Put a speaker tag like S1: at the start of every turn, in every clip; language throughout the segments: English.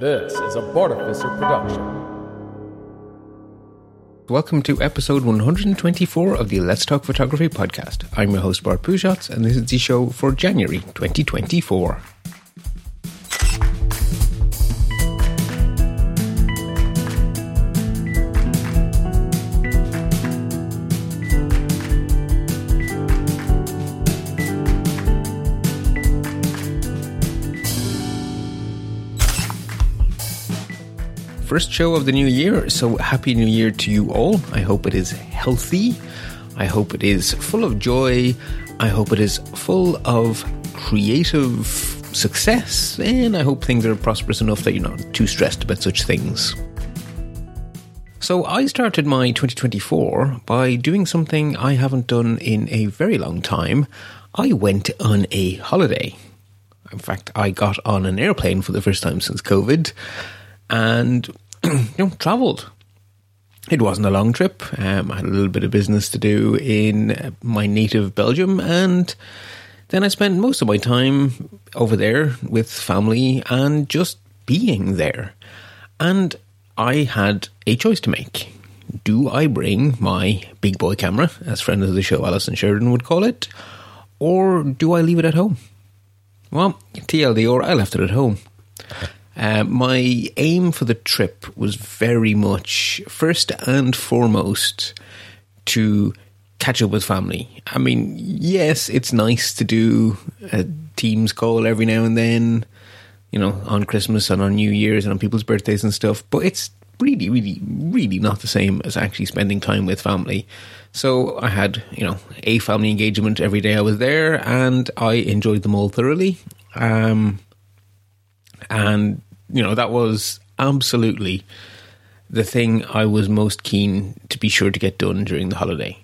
S1: This is a Bartificer production.
S2: Welcome to episode 124 of the Let's Talk Photography podcast. I'm your host, Bart Busschots, and this is the show for January 2024. First show of the new year, so happy new year to you all. I hope it is healthy. I hope it is full of joy. I hope it is full of creative success. And I hope things are prosperous enough that you're not too stressed about such things. So, I started my 2024 by doing something I haven't done in a very long time. I went on a holiday. In fact, I got on an airplane for the first time since COVID and you know travelled. It wasn't a long trip. Um, I had a little bit of business to do in my native Belgium, and then I spent most of my time over there with family and just being there. And I had a choice to make. Do I bring my big boy camera, as friend of the show Alison Sheridan would call it, or do I leave it at home? Well, TLD, or I left it at home. Uh, my aim for the trip was very much, first and foremost, to catch up with family. I mean, yes, it's nice to do a Teams call every now and then, you know, on Christmas and on New Year's and on people's birthdays and stuff, but it's really, really, really not the same as actually spending time with family. So I had, you know, a family engagement every day I was there, and I enjoyed them all thoroughly. Um, and, you know, that was absolutely the thing I was most keen to be sure to get done during the holiday.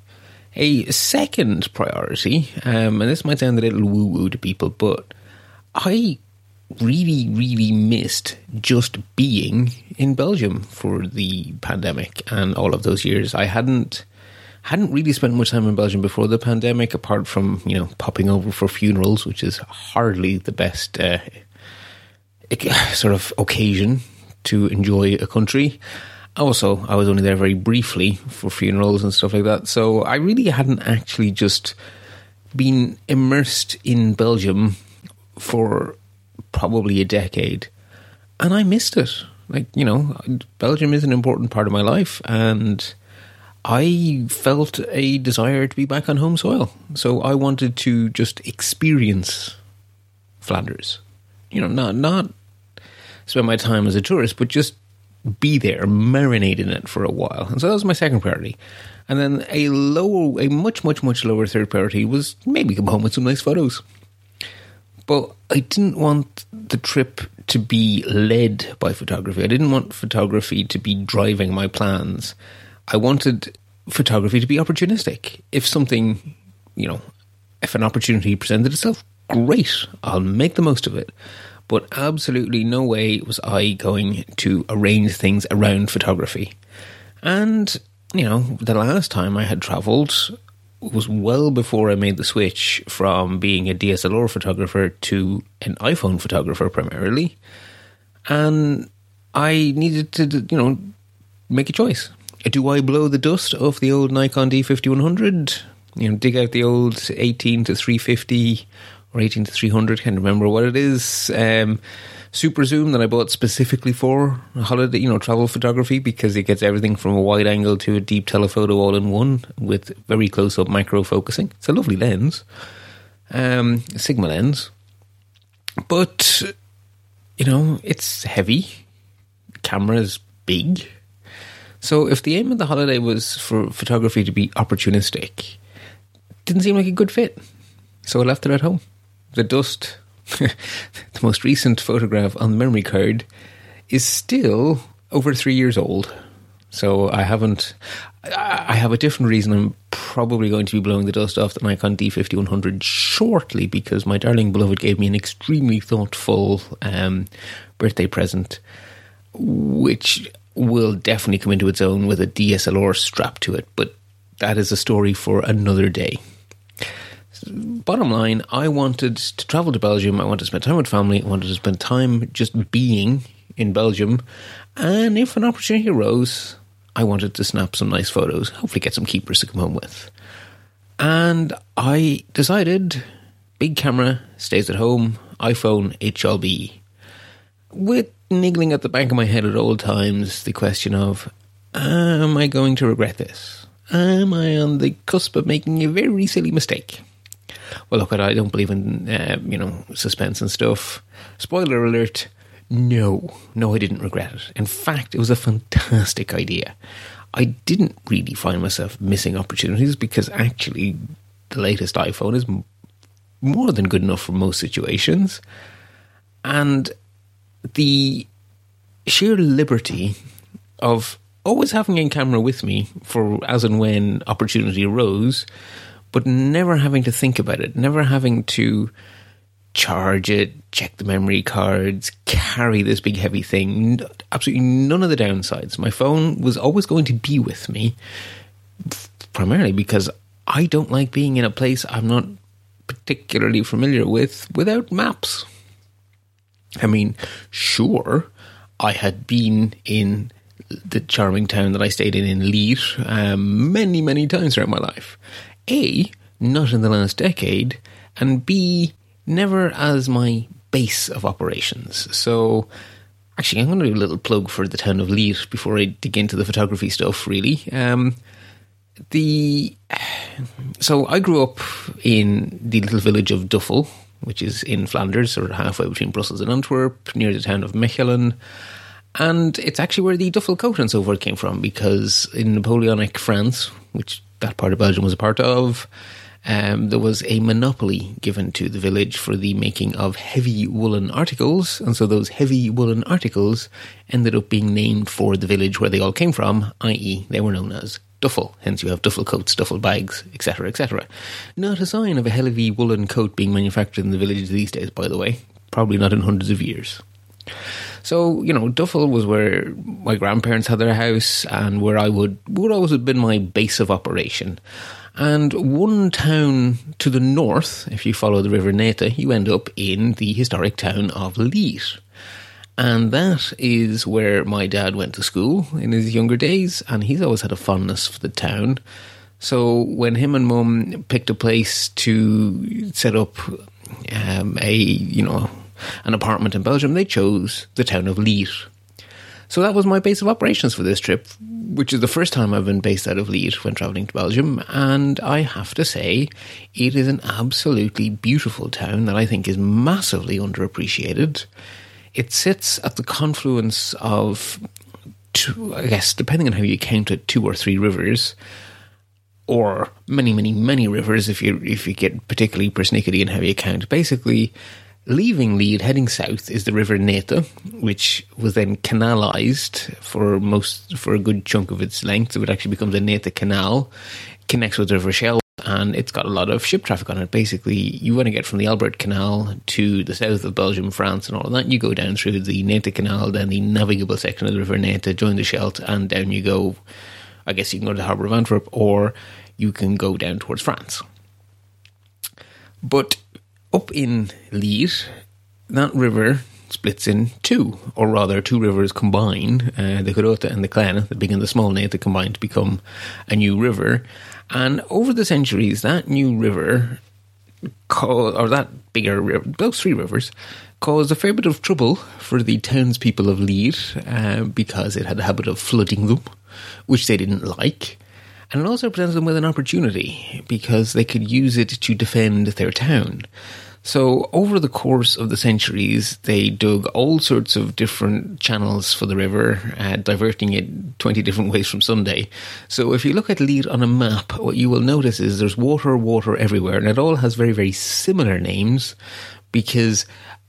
S2: A second priority, um, and this might sound a little woo woo to people, but I really, really missed just being in Belgium for the pandemic and all of those years. I hadn't hadn't really spent much time in Belgium before the pandemic, apart from you know popping over for funerals, which is hardly the best uh, sort of occasion to enjoy a country. Also, I was only there very briefly for funerals and stuff like that, so I really hadn't actually just been immersed in Belgium for probably a decade, and I missed it. Like you know, Belgium is an important part of my life, and I felt a desire to be back on home soil. So I wanted to just experience Flanders. You know, not not spend my time as a tourist, but just be there, marinate in it for a while. And so that was my second priority. And then a lower, a much, much, much lower third priority was maybe come home with some nice photos. But I didn't want the trip to be led by photography. I didn't want photography to be driving my plans. I wanted photography to be opportunistic. If something, you know, if an opportunity presented itself, great, I'll make the most of it. But absolutely no way was I going to arrange things around photography. And, you know, the last time I had travelled was well before I made the switch from being a DSLR photographer to an iPhone photographer primarily. And I needed to, you know, make a choice. Do I blow the dust off the old Nikon D5100? You know, dig out the old 18 to 350 or 18 to 300, can't remember what it is. Um, super zoom that I bought specifically for holiday, you know, travel photography because it gets everything from a wide angle to a deep telephoto all in one with very close up micro focusing. It's a lovely lens, um, Sigma lens, but you know, it's heavy. Camera's big. So if the aim of the holiday was for photography to be opportunistic, didn't seem like a good fit. So I left it at home. The dust, the most recent photograph on the memory card, is still over three years old. So I haven't. I have a different reason. I'm probably going to be blowing the dust off the Nikon D5100 shortly because my darling beloved gave me an extremely thoughtful um, birthday present, which will definitely come into its own with a DSLR strapped to it. But that is a story for another day. Bottom line, I wanted to travel to Belgium. I wanted to spend time with family. I wanted to spend time just being in Belgium, and if an opportunity arose, I wanted to snap some nice photos, hopefully get some keepers to come home with. And I decided big camera stays at home, iPhone, it shall be. With niggling at the back of my head at all times the question of, am I going to regret this? Am I on the cusp of making a very silly mistake? Well, look, I don't believe in, uh, you know, suspense and stuff. Spoiler alert, no, no, I didn't regret it. In fact, it was a fantastic idea. I didn't really find myself missing opportunities because actually the latest iPhone is more than good enough for most situations. And the sheer liberty of always having a camera with me for as and when opportunity arose, but never having to think about it, never having to charge it, check the memory cards, carry this big heavy thing. Absolutely none of the downsides. My phone was always going to be with me, primarily because I don't like being in a place I'm not particularly familiar with without maps. I mean, sure, I had been in the charming town that I stayed in in Lier um, many, many times throughout my life. A, not in the last decade, and B, never as my base of operations. So, actually, I'm going to do a little plug for the town of Lier before I dig into the photography stuff, really. Um, the so I grew up in the little village of Duffel, which is in Flanders, of halfway between Brussels and Antwerp, near the town of Mechelen. And it's actually where the duffel coat and so forth came from, because in Napoleonic France, which that part of Belgium was a part of, um, there was a monopoly given to the village for the making of heavy woolen articles, and so those heavy woolen articles ended up being named for the village where they all came from, i.e., they were known as duffel. Hence, you have duffel coats, duffel bags, etc., etc. Not a sign of a heavy woolen coat being manufactured in the village these days, by the way. Probably not in hundreds of years. So, you know, Duffel was where my grandparents had their house and where I would, would always have been my base of operation. And one town to the north, if you follow the River Nete, you end up in the historic town of Lier. And that is where my dad went to school in his younger days, and he's always had a fondness for the town. So when him and mum picked a place to set up um, a, you know, an apartment in Belgium, they chose the town of Lier. So that was my base of operations for this trip, which is the first time I've been based out of Lier when travelling to Belgium. And I have to say, it is an absolutely beautiful town that I think is massively underappreciated. It sits at the confluence of, two, I guess, depending on how you count it, two or three rivers, or many, many, many rivers if you if you get particularly persnickety in how you count. Basically, leaving Lier, heading south, is the River Nete, which was then canalised for most for a good chunk of its length. So it actually becomes a Nete Canal, connects with the River Scheldt and it's got a lot of ship traffic on it. Basically, you want to get from the Albert Canal to the south of Belgium, France, and all of that. You go down through the Nete Canal, then the navigable section of the River Nete, join the Scheldt, and down you go. I guess you can go to the harbour of Antwerp, or you can go down towards France. But up in Lier, that river splits in two, or rather, two rivers combine. Uh, the Grote and the Kleine, the big and the small Nete, combine to become a new river. And over the centuries, that new river, caused, or that bigger river, those three rivers, caused a fair bit of trouble for the townspeople of Lier uh, because it had a habit of flooding them, which they didn't like. And it also presented them with an opportunity because they could use it to defend their town. So, over the course of the centuries, they dug all sorts of different channels for the river, uh, diverting it 20 different ways from Sunday. So, if you look at Lier on a map, what you will notice is there's water, water everywhere, and it all has very, very similar names because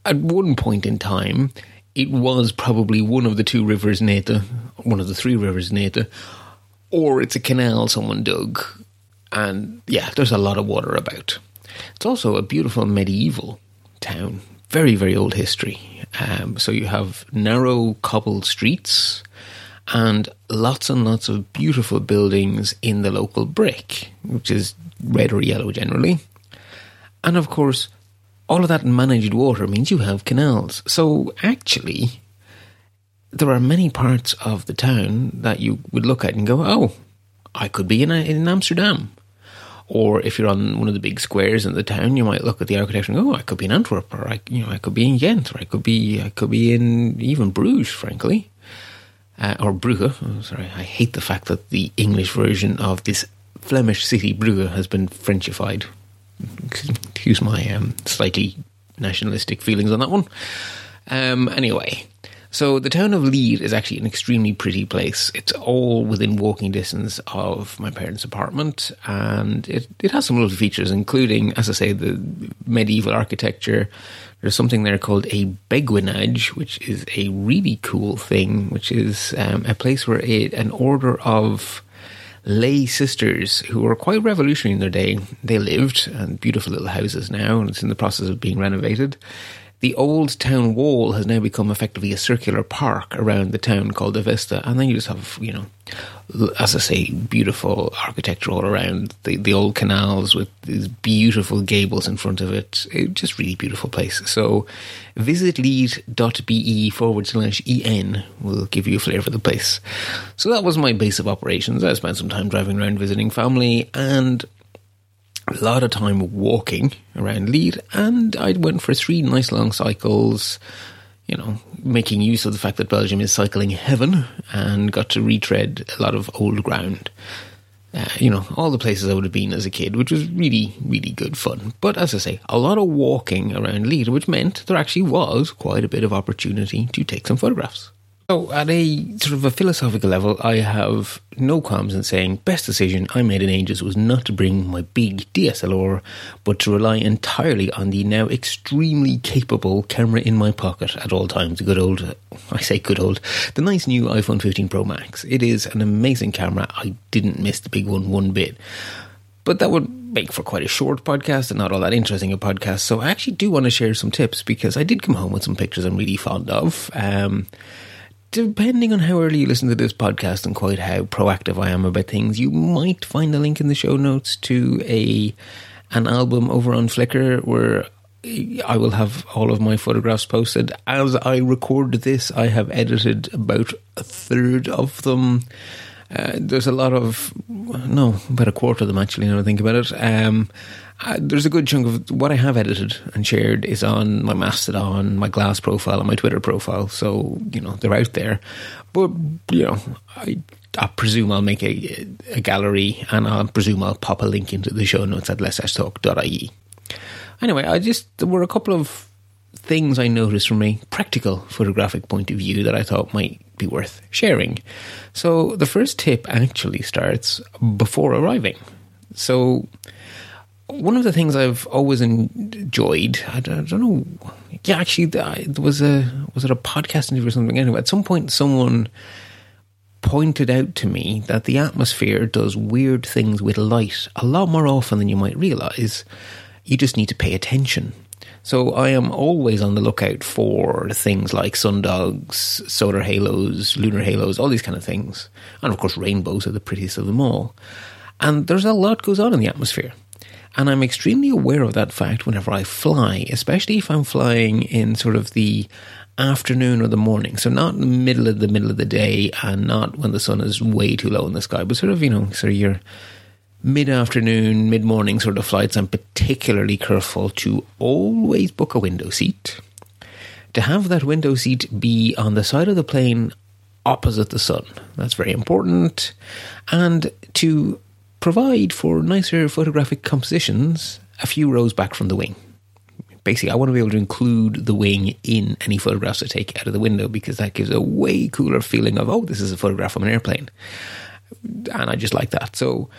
S2: at one point in time, it was probably one of the two rivers Nete, one of the three rivers Nete, or it's a canal someone dug. And yeah, there's a lot of water about. It's also a beautiful medieval town, very, very old history. Um, so you have narrow cobbled streets and lots and lots of beautiful buildings in the local brick, which is red or yellow generally. And of course, all of that managed water means you have canals. So actually, there are many parts of the town that you would look at and go, oh, I could be in, a, in Amsterdam. Or if you're on one of the big squares in the town, you might look at the architecture and go, oh, I could be in Antwerp, or I, you know, I could be in Ghent, or I could be, I could be in even Bruges, frankly, uh, or Brugge. Oh, sorry, I hate the fact that the English version of this Flemish city, Brugge, has been Frenchified. Excuse my um, slightly nationalistic feelings on that one. Um, anyway, so the town of Lier is actually an extremely pretty place. It's all within walking distance of my parents' apartment, and it, it has some lovely features, including, as I say, the medieval architecture. There's something there called a beguinage, which is a really cool thing, which is um, a place where a, an order of lay sisters who were quite revolutionary in their day. They lived, and beautiful little houses now, and it's in the process of being renovated the old town wall has now become effectively a circular park around the town called the Vista, and then you just have, you know, as I say, beautiful architecture all around. The the old canals with these beautiful gables in front of it. it just really beautiful place. So visit lier.be forward slash en will give you a flavour of the place. So that was my base of operations. I spent some time driving around visiting family and a lot of time walking around Lier, and I went for three nice long cycles. You know, making use of the fact that Belgium is cycling heaven, and got to retread a lot of old ground. Uh, you know, all the places I would have been as a kid, which was really, really good fun. But as I say, a lot of walking around Lier, which meant there actually was quite a bit of opportunity to take some photographs. So, at a sort of a philosophical level, I have no qualms in saying best decision I made in ages was not to bring my big DSLR, but to rely entirely on the now extremely capable camera in my pocket at all times. The good old, I say good old, the nice new iPhone 15 Pro Max. It is an amazing camera. I didn't miss the big one one bit. But that would make for quite a short podcast and not all that interesting a podcast. So I actually do want to share some tips because I did come home with some pictures I'm really fond of. Um, depending on how early you listen to this podcast and quite how proactive I am about things, you might find a link in the show notes to a an album over on Flickr where I will have all of my photographs posted. As I record this, I have edited about a third of them. Uh, there's a lot of, no, about a quarter of them actually, now I think about it. Um, uh, there's a good chunk of what I have edited and shared is on my Mastodon, my Glass profile, and my Twitter profile. So you know they're out there. But you know, I, I presume I'll make a, a gallery, and I presume I'll pop a link into the show notes at letstalk.ie. Anyway, I just there were a couple of things I noticed from a practical photographic point of view that I thought might be worth sharing. So the first tip actually starts before arriving. So one of the things I've always enjoyed, I don't, know, yeah, actually, there was a was it a podcast interview or something? Anyway, at some point, someone pointed out to me that the atmosphere does weird things with light a lot more often than you might realize. You just need to pay attention. So I am always on the lookout for things like sundogs, solar halos, lunar halos, all these kind of things, and of course rainbows are the prettiest of them all. And there's a lot goes on in the atmosphere. And I'm extremely aware of that fact whenever I fly, especially if I'm flying in sort of the afternoon or the morning. So not in the middle of the middle of the day and not when the sun is way too low in the sky, but sort of, you know, sort of your mid afternoon, mid morning sort of flights. I'm particularly careful to always book a window seat. To have that window seat be on the side of the plane opposite the sun. That's very important. And to provide for nicer photographic compositions a few rows back from the wing. Basically, I want to be able to include the wing in any photographs I take out of the window because that gives a way cooler feeling of, oh, this is a photograph of an airplane. And I just like that. So,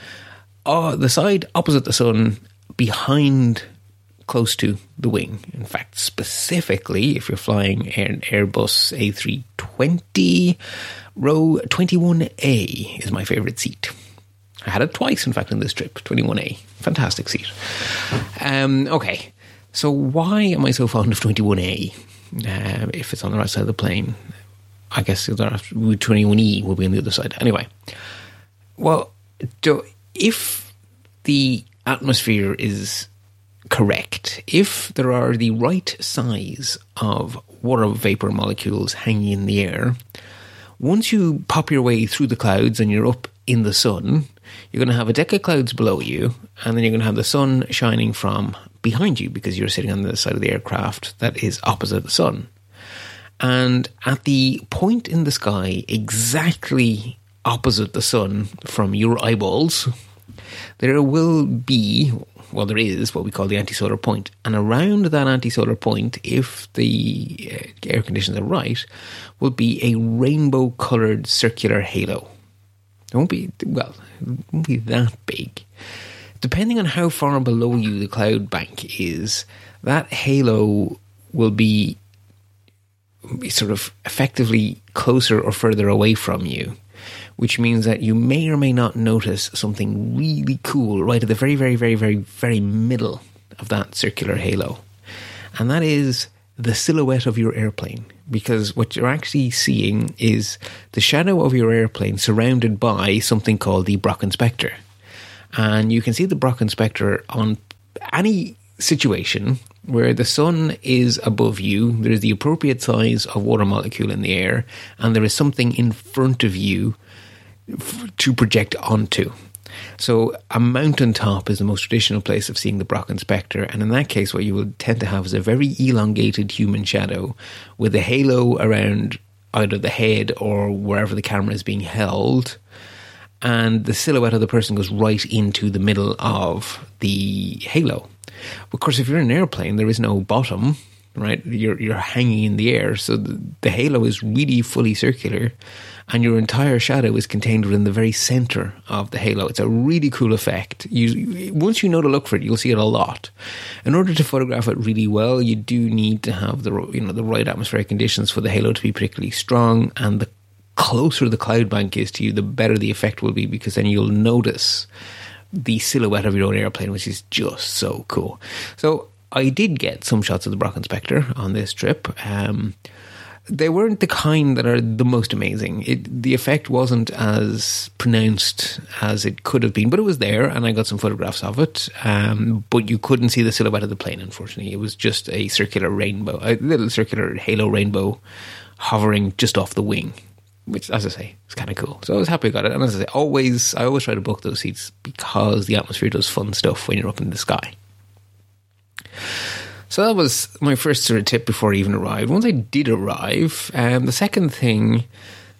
S2: uh, the side opposite the sun, behind close to the wing. In fact, specifically, if you're flying an Airbus A320, row 21A is my favorite seat. I had it twice, in fact, in this trip. 21A. Fantastic seat. Um, okay. So, why am I so fond of 21A uh, if it's on the right side of the plane? I guess 21E will be on the other side. Anyway, well, if the atmosphere is correct. If there are the right size of water vapor molecules hanging in the air, once you pop your way through the clouds and you're up in the sun, you're going to have a deck of clouds below you, and then you're going to have the sun shining from behind you because you're sitting on the side of the aircraft that is opposite the sun. And at the point in the sky exactly opposite the sun from your eyeballs, there will be, well, there is what we call the anti-solar point, and around that anti-solar point, if the uh, air conditions are right, will be a rainbow-colored circular halo. It won't be well, it won't be that big. Depending on how far below you the cloud bank is, that halo will be sort of effectively closer or further away from you which means that you may or may not notice something really cool right at the very, very, very, very, very middle of that circular halo. And that is the silhouette of your airplane. Because what you're actually seeing is the shadow of your airplane surrounded by something called the Brocken spectre. And you can see the Brocken spectre on any situation where the sun is above you, there is the appropriate size of water molecule in the air, and there is something in front of you to project onto. So a mountaintop is the most traditional place of seeing the Brocken spectre, and in that case, what you would tend to have is a very elongated human shadow with a halo around either the head or wherever the camera is being held, and the silhouette of the person goes right into the middle of the halo. Of course, if you're in an airplane, there is no bottom, right? You're you're hanging in the air, so the, the halo is really fully circular and your entire shadow is contained within the very center of the halo. It's a really cool effect. You, once you know to look for it, you'll see it a lot. In order to photograph it really well, you do need to have the you know the right atmospheric conditions for the halo to be particularly strong, and the closer the cloud bank is to you, the better the effect will be because then you'll notice the silhouette of your own airplane, which is just so cool. So I did get some shots of the Brocken Spectre on this trip. Um, they weren't the kind that are the most amazing. It, the effect wasn't as pronounced as it could have been, but it was there, and I got some photographs of it. Um, but you couldn't see the silhouette of the plane, unfortunately. It was just a circular rainbow, a little circular halo rainbow hovering just off the wing, which, as I say, is kind of cool. So I was happy I got it. And as I say, always, I always try to book those seats because the atmosphere does fun stuff when you're up in the sky. So that was my first sort of tip before I even arrived. Once I did arrive, um, the second thing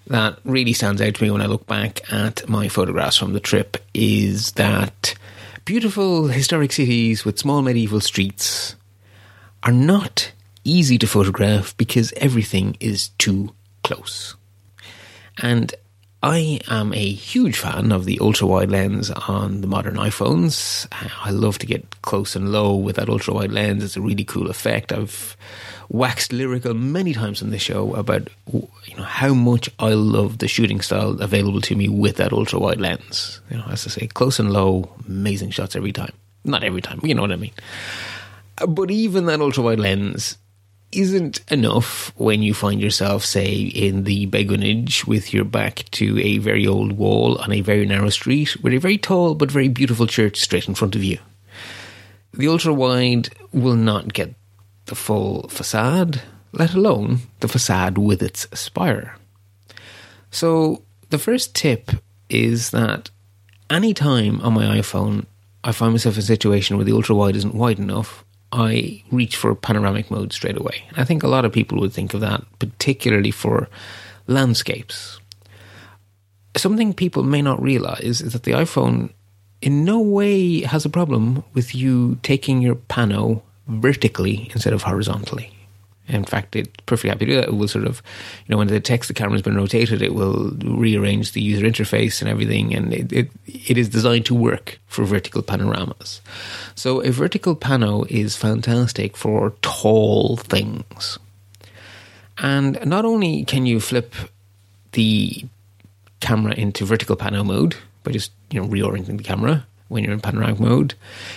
S2: that really stands out to me when I look back at my photographs from the trip is that beautiful historic cities with small medieval streets are not easy to photograph because everything is too close. And I am a huge fan of the ultra wide lens on the modern iPhones. I love to get close and low with that ultra wide lens. It's a really cool effect. I've waxed lyrical many times on this show about you know how much I love the shooting style available to me with that ultra wide lens. You know, as I say, close and low, amazing shots every time. Not every time, you know what I mean. But even that ultra wide lens isn't enough when you find yourself, say, in the Beguinage with your back to a very old wall on a very narrow street with a very tall but very beautiful church straight in front of you. The ultra wide will not get the full facade, let alone the facade with its spire. So, the first tip is that any time on my iPhone I find myself in a situation where the ultra wide isn't wide enough, I reach for panoramic mode straight away. I think a lot of people would think of that, particularly for landscapes. Something people may not realize is that the iPhone in no way has a problem with you taking your pano vertically instead of horizontally. In fact, it's perfectly happy to do that. It will sort of, you know, when the text the camera has been rotated, it will rearrange the user interface and everything, and it, it, it is designed to work for vertical panoramas. So a vertical pano is fantastic for tall things. And not only can you flip the camera into vertical pano mode by just, you know, reorienting the camera, when you're in panoramic mode.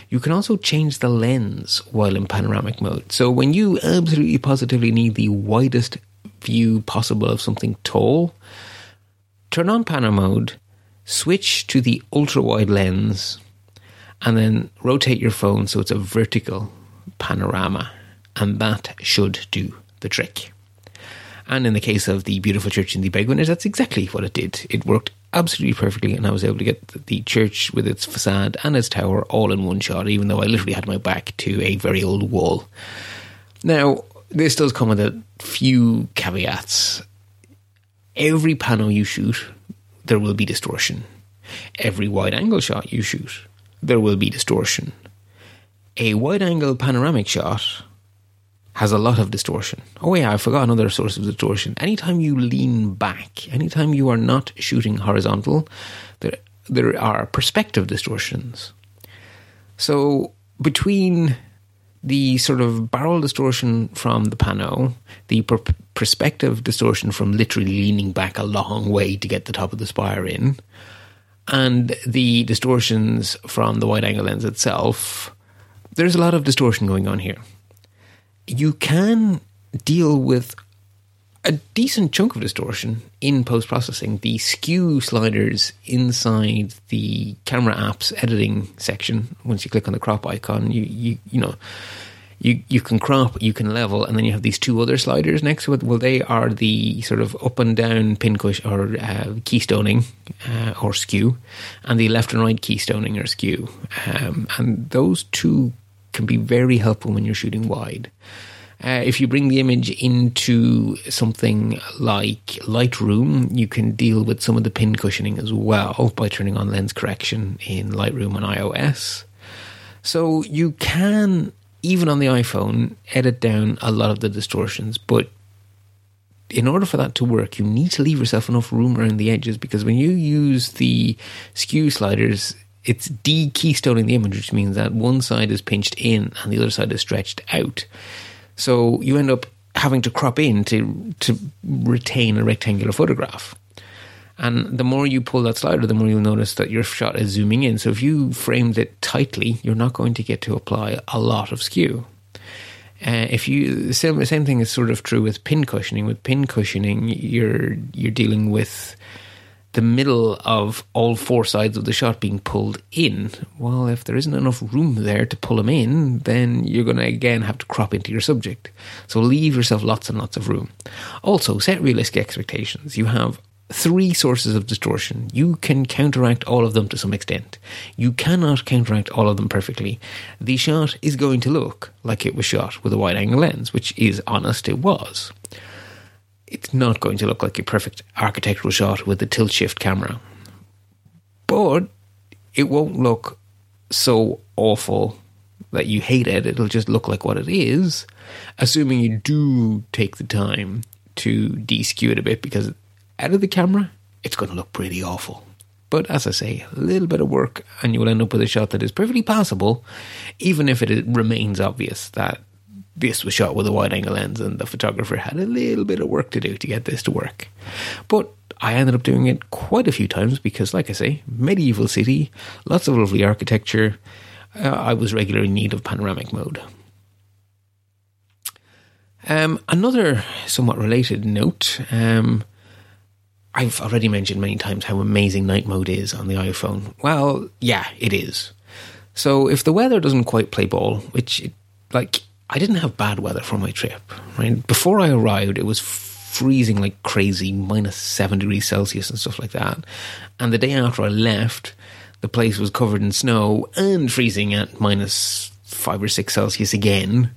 S2: You can also change the lens while in panoramic mode. So when you absolutely positively need the widest view possible of something tall, turn on pano mode, switch to the ultra wide lens, and then rotate your phone so it's a vertical panorama, and that should do the trick. And in the case of the beautiful church in the Beguinage, that's exactly what it did. It worked absolutely perfectly, and I was able to get the church with its facade and its tower all in one shot, even though I literally had my back to a very old wall. Now, this does come with a few caveats. Every panel you shoot, there will be distortion. Every wide angle shot you shoot, there will be distortion. A wide angle panoramic shot has a lot of distortion. Oh, yeah, I forgot another source of distortion. Anytime you lean back, anytime you are not shooting horizontal, there, there are perspective distortions. So, between the sort of barrel distortion from the pano, the per- perspective distortion from literally leaning back a long way to get the top of the spire in, and the distortions from the wide angle lens itself, there's a lot of distortion going on here you can deal with a decent chunk of distortion in post processing. The skew sliders inside the camera apps editing section, once you click on the crop icon, you you you know you you can crop, you can level, and then you have these two other sliders next to it. Well, they are the sort of up and down pincush or uh, keystoning uh, or skew, and the left and right keystoning or skew, um, and those two can be very helpful when you're shooting wide. Uh, if you bring the image into something like Lightroom, you can deal with some of the pin cushioning as well by turning on lens correction in Lightroom on iOS. So you can, even on the iPhone, edit down a lot of the distortions, but in order for that to work, you need to leave yourself enough room around the edges because when you use the skew sliders, it's de keystoning the image, which means that one side is pinched in and the other side is stretched out. So you end up having to crop in to to retain a rectangular photograph. And the more you pull that slider, the more you'll notice that your shot is zooming in. So if you framed it tightly, you're not going to get to apply a lot of skew. Uh, if you same same thing is sort of true with pin cushioning. With pin cushioning, you're you're dealing with the middle of all four sides of the shot being pulled in. Well, if there isn't enough room there to pull them in, then you're going to again have to crop into your subject. So leave yourself lots and lots of room. Also, set realistic expectations. You have three sources of distortion. You can counteract all of them to some extent. You cannot counteract all of them perfectly. The shot is going to look like it was shot with a wide angle lens, which is honest, it was it's not going to look like a perfect architectural shot with the tilt shift camera. But it won't look so awful that you hate it. It'll just look like what it is, assuming you do take the time to de-skew it a bit because out of the camera, it's going to look pretty awful. But as I say, a little bit of work and you will end up with a shot that is perfectly passable, even if it remains obvious that this was shot with a wide angle lens, and the photographer had a little bit of work to do to get this to work. But I ended up doing it quite a few times because, like I say, medieval city, lots of lovely architecture. Uh, I was regularly in need of panoramic mode. Um, another somewhat related note. Um, I've already mentioned many times how amazing night mode is on the iPhone. Well, yeah, it is. So if the weather doesn't quite play ball, which it, like I didn't have bad weather for my trip. Right before I arrived, it was freezing like crazy, minus seven degrees Celsius and stuff like that. And the day after I left, the place was covered in snow and freezing at minus five or six Celsius again.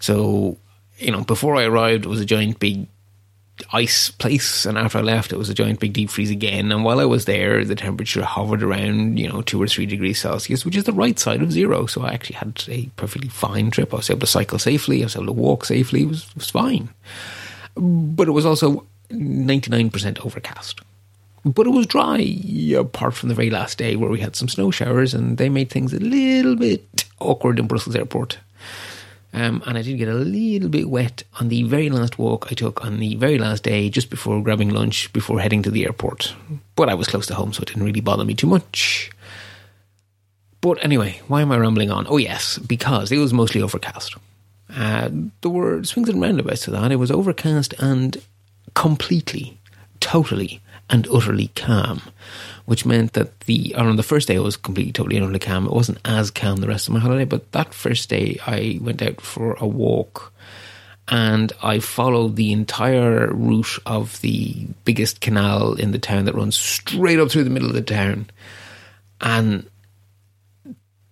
S2: So, you know, before I arrived, it was a giant big ice place, and after I left, it was a giant big deep freeze again. And while I was there, the temperature hovered around, you know, two or three degrees Celsius, which is the right side of zero. So I actually had a perfectly fine trip. I was able to cycle safely, I was able to walk safely, it was, it was fine. But it was also 99% overcast. But it was dry, apart from the very last day where we had some snow showers, and they made things a little bit awkward in Brussels airport. Um, and I did get a little bit wet on the very last walk I took on the very last day, just before grabbing lunch, before heading to the airport. But I was close to home, so it didn't really bother me too much. But anyway, why am I rambling on? Oh, yes, because it was mostly overcast. Uh, there were swings and roundabouts to that. It was overcast and completely, totally and utterly calm, which meant that the on the first day I was completely totally and utterly calm. It wasn't as calm the rest of my holiday, but that first day I went out for a walk and I followed the entire route of the biggest canal in the town that runs straight up through the middle of the town. And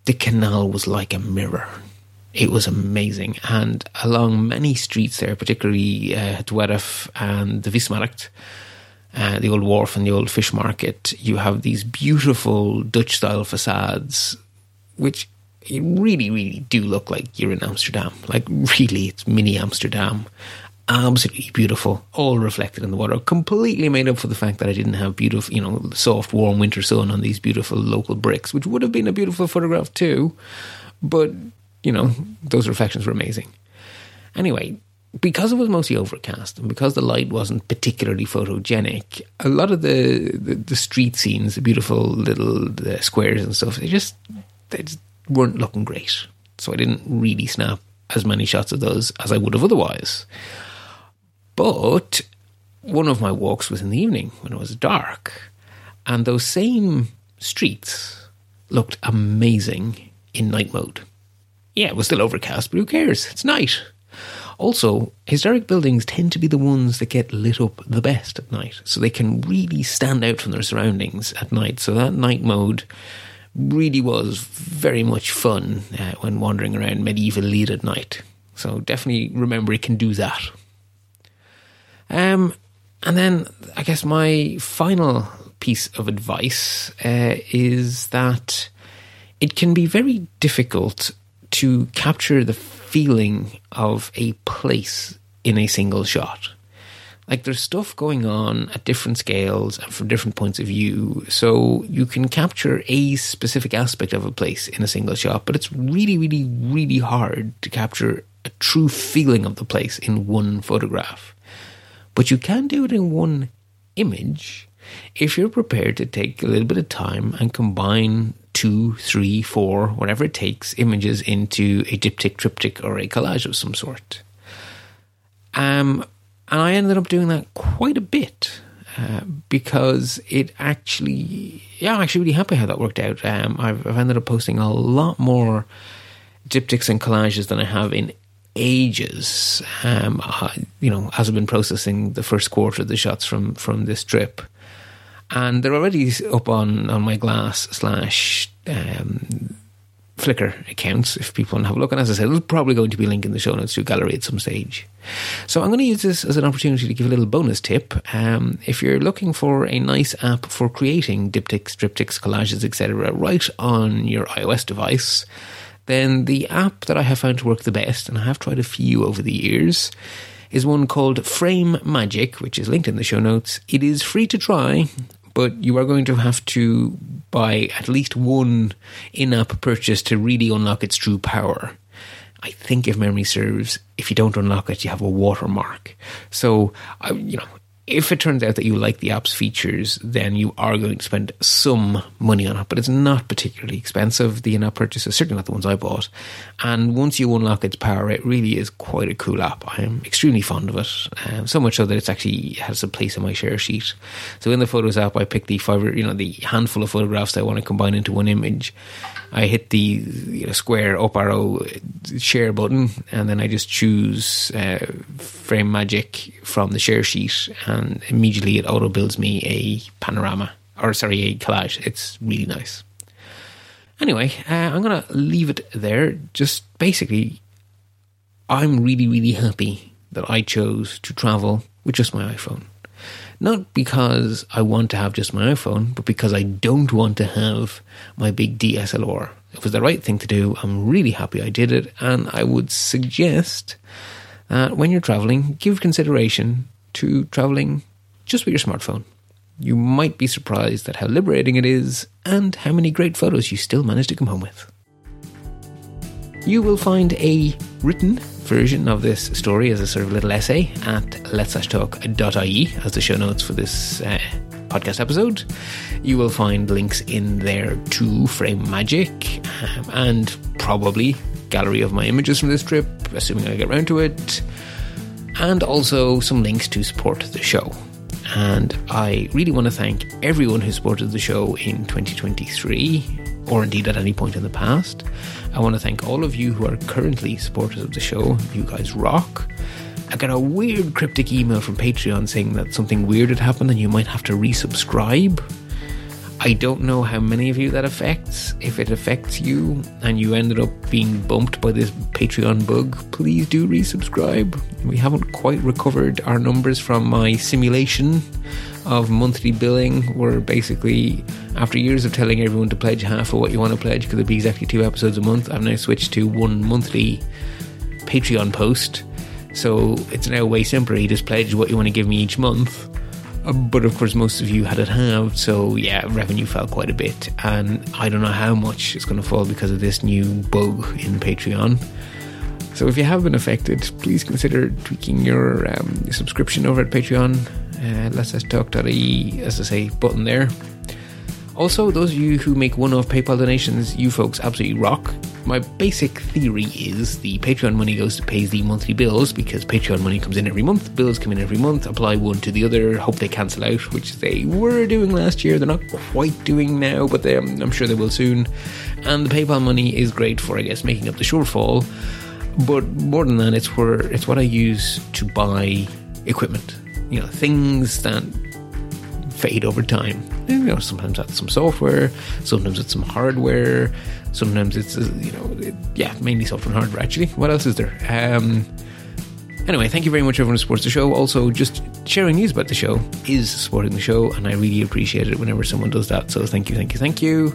S2: the canal was like a mirror. It was amazing. And along many streets there, particularly uh, and the Vismarkt, uh, the old wharf and the old fish market, you have these beautiful Dutch style facades, which really, really do look like you're in Amsterdam. Like, really, it's mini Amsterdam. Absolutely beautiful, all reflected in the water. Completely made up for the fact that I didn't have beautiful, you know, soft, warm winter sun on these beautiful local bricks, which would have been a beautiful photograph too. But, you know, those reflections were amazing. Anyway, because it was mostly overcast and because the light wasn't particularly photogenic, a lot of the, the, the street scenes, the beautiful little the squares and stuff, they just, they just weren't looking great. So I didn't really snap as many shots of those as I would have otherwise. But one of my walks was in the evening when it was dark, and those same streets looked amazing in night mode. Yeah, it was still overcast, but who cares? It's night. Also, historic buildings tend to be the ones that get lit up the best at night, so they can really stand out from their surroundings at night. So that night mode really was very much fun uh, when wandering around medieval Leeds at night. So definitely remember it can do that. Um, and then I guess my final piece of advice uh, is that it can be very difficult to capture the feeling of a place in a single shot like there's stuff going on at different scales and from different points of view. So you can capture a specific aspect of a place in a single shot, but it's really, really, really hard to capture a true feeling of the place in one photograph. But you can do it in one image if you're prepared to take a little bit of time and combine two, three, four, whatever it takes, images into a diptych, triptych, or a collage of some sort. Um, and I ended up doing that quite a bit uh, because it actually, yeah, I'm actually really happy how that worked out. Um, I've, I've, ended up posting a lot more diptychs and collages than I have in ages. Um, you know, as I've been processing the first quarter of the shots from from this trip, and they're already up on on my glass slash um, Flickr accounts if people want to have a look. And as I said, there's probably going to be a link in the show notes to a gallery at some stage. So I'm going to use this as an opportunity to give a little bonus tip. Um, if you're looking for a nice app for creating diptychs, triptychs, collages, etc., right on your iOS device, then the app that I have found to work the best, and I have tried a few over the years, is one called Frame Magic, which is linked in the show notes. It is free to try, but you are going to have to buy at least one in app purchase to really unlock its true power. I think if memory serves, if you don't unlock it, you have a watermark. So, you know, if it turns out that you like the app's features, then you are going to spend some money on it, but it's not particularly expensive. The in-app purchases, certainly not the ones I bought. And once you unlock its power, it really is quite a cool app. I am extremely fond of it, um, so much so that it's actually has a place in my share sheet. So in the Photos app, I pick the five, you know, the handful of photographs that I want to combine into one image. I hit the you know, square up arrow share button, and then I just choose uh, Frame Magic from the share sheet, immediately it auto builds me a panorama or sorry, a collage. It's really nice. Anyway, uh, I'm gonna leave it there. Just basically, I'm really really happy that I chose to travel with just my iPhone. Not because I want to have just my iPhone, but because I don't want to have my big DSLR. It was the right thing to do. I'm really happy I did it. And I would suggest that when you're traveling, give consideration to traveling just with your smartphone. You might be surprised at how liberating it is and how many great photos you still manage to come home with. You will find a written version of this story as a sort of little essay at let's-talk.ie as the show notes for this uh, podcast episode. You will find links in there to Frame Magic um, and probably gallery of my images from this trip, assuming I get around to it, and also some links to support the show. And I really want to thank everyone who supported the show in 2023 or indeed at any point in the past. I want to thank all of you who are currently supporters of the show. You guys rock. I got a weird cryptic email from Patreon saying that something weird had happened and you might have to resubscribe. I don't know how many of you that affects. If it affects you and you ended up being bumped by this Patreon bug, please do resubscribe. We haven't quite recovered our numbers from my simulation of monthly billing. We're basically, after years of telling everyone to pledge half of what you want to pledge because it'd be exactly two episodes a month, I've now switched to one monthly Patreon post. So it's now way simpler. You just pledge what you want to give me each month. Uh, but of course, most of you had it halved, so yeah, revenue fell quite a bit. And I don't know how much it's going to fall because of this new bug in Patreon. So if you have been affected, please consider tweaking your um, subscription over at Patreon. Uh, let's us talk.ie, as I say, button there. Also, those of you who make one-off PayPal donations, you folks absolutely rock. My basic theory is the Patreon money goes to pay the monthly bills because Patreon money comes in every month, bills come in every month, apply one to the other, hope they cancel out, which they were doing last year. They're not quite doing now, but they, um, I'm sure they will soon. And the PayPal money is great for, I guess, making up the shortfall. But more than that, it's where it's what I use to buy equipment. You know, things that fade over time. You know, sometimes that's some software, sometimes it's some hardware, sometimes it's uh, you know, yeah, mainly software and hardware. Actually, what else is there? Um, anyway, thank you very much, everyone who supports the show. Also, just sharing news about the show is supporting the show, and I really appreciate it whenever someone does that. So, thank you, thank you, thank you.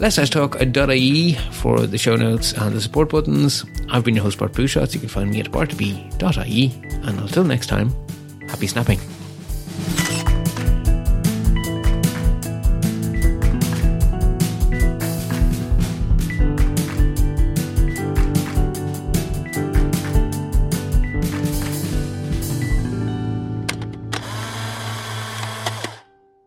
S2: Let's Talk.ie for the show notes and the support buttons. I've been your host, Bart Busschots. You can find me at bartb.ie. And until next time, happy snapping.